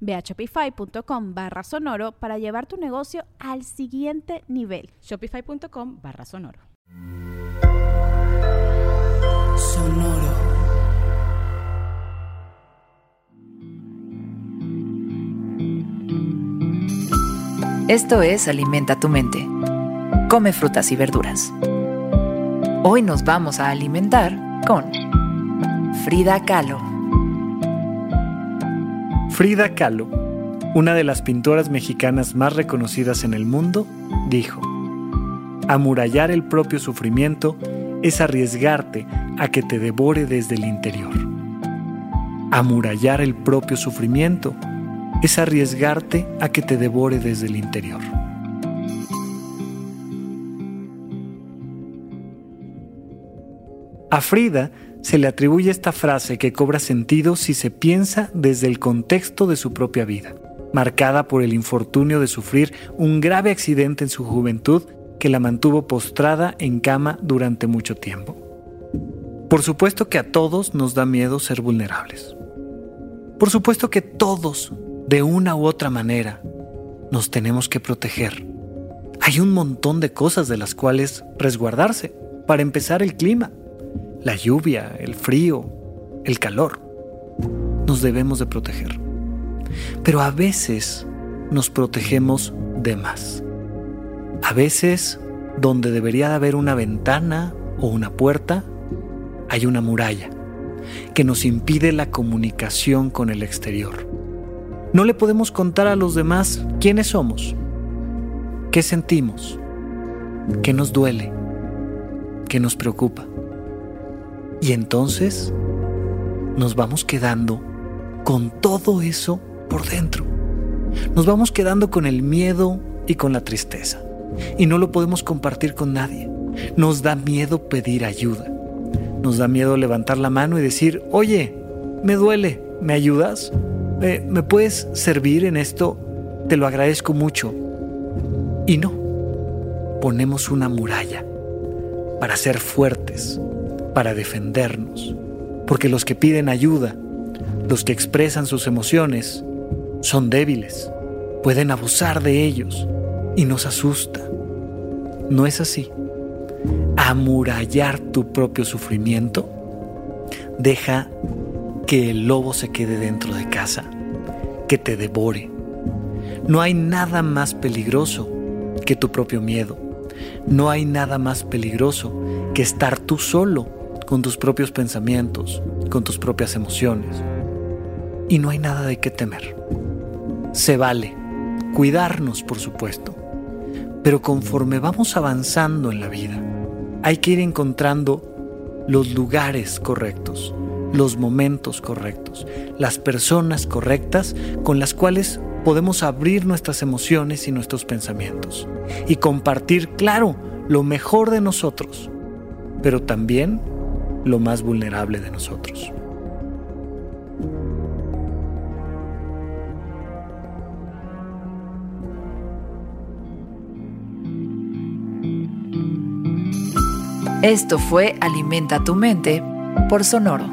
Ve a shopify.com barra sonoro para llevar tu negocio al siguiente nivel. Shopify.com barra sonoro. Sonoro. Esto es Alimenta tu mente. Come frutas y verduras. Hoy nos vamos a alimentar con Frida Kahlo. Frida Kahlo, una de las pintoras mexicanas más reconocidas en el mundo, dijo, Amurallar el propio sufrimiento es arriesgarte a que te devore desde el interior. Amurallar el propio sufrimiento es arriesgarte a que te devore desde el interior. A Frida se le atribuye esta frase que cobra sentido si se piensa desde el contexto de su propia vida, marcada por el infortunio de sufrir un grave accidente en su juventud que la mantuvo postrada en cama durante mucho tiempo. Por supuesto que a todos nos da miedo ser vulnerables. Por supuesto que todos, de una u otra manera, nos tenemos que proteger. Hay un montón de cosas de las cuales resguardarse. Para empezar, el clima la lluvia, el frío, el calor. Nos debemos de proteger. Pero a veces nos protegemos de más. A veces, donde debería de haber una ventana o una puerta, hay una muralla que nos impide la comunicación con el exterior. No le podemos contar a los demás quiénes somos, qué sentimos, qué nos duele, qué nos preocupa. Y entonces nos vamos quedando con todo eso por dentro. Nos vamos quedando con el miedo y con la tristeza. Y no lo podemos compartir con nadie. Nos da miedo pedir ayuda. Nos da miedo levantar la mano y decir, oye, me duele, ¿me ayudas? ¿Me, ¿Me, puedes servir en esto? Te lo agradezco mucho. Y no, ponemos una muralla para ser fuertes, para defendernos, porque los que piden ayuda, los que expresan sus emociones, son débiles, pueden abusar de ellos y nos asusta. No es así. Amurallar tu propio sufrimiento deja que el lobo se quede dentro de casa, que te devore. No hay nada más peligroso que tu propio miedo. No hay nada más peligroso que estar tú solo con tus propios pensamientos, con tus propias emociones. Y no hay nada de qué temer. Se vale cuidarnos, por supuesto, pero conforme vamos avanzando en la vida, hay que ir encontrando los lugares correctos, los momentos correctos, las personas correctas con las cuales podemos abrir nuestras emociones y nuestros pensamientos y compartir, claro, lo mejor de nosotros, pero también lo más vulnerable de nosotros. Esto fue Alimenta tu mente por Sonoro.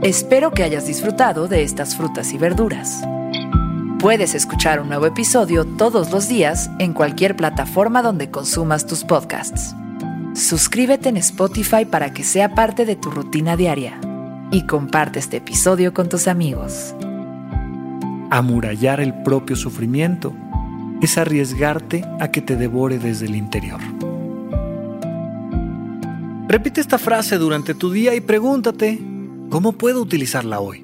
Espero que hayas disfrutado de estas frutas y verduras. Puedes escuchar un nuevo episodio todos los días en cualquier plataforma donde consumas tus podcasts. Suscríbete en Spotify para que sea parte de tu rutina diaria y comparte este episodio con tus amigos. Amurallar el propio sufrimiento es arriesgarte a que te devore desde el interior. Repite esta frase durante tu día y pregúntate, ¿cómo puedo utilizarla hoy?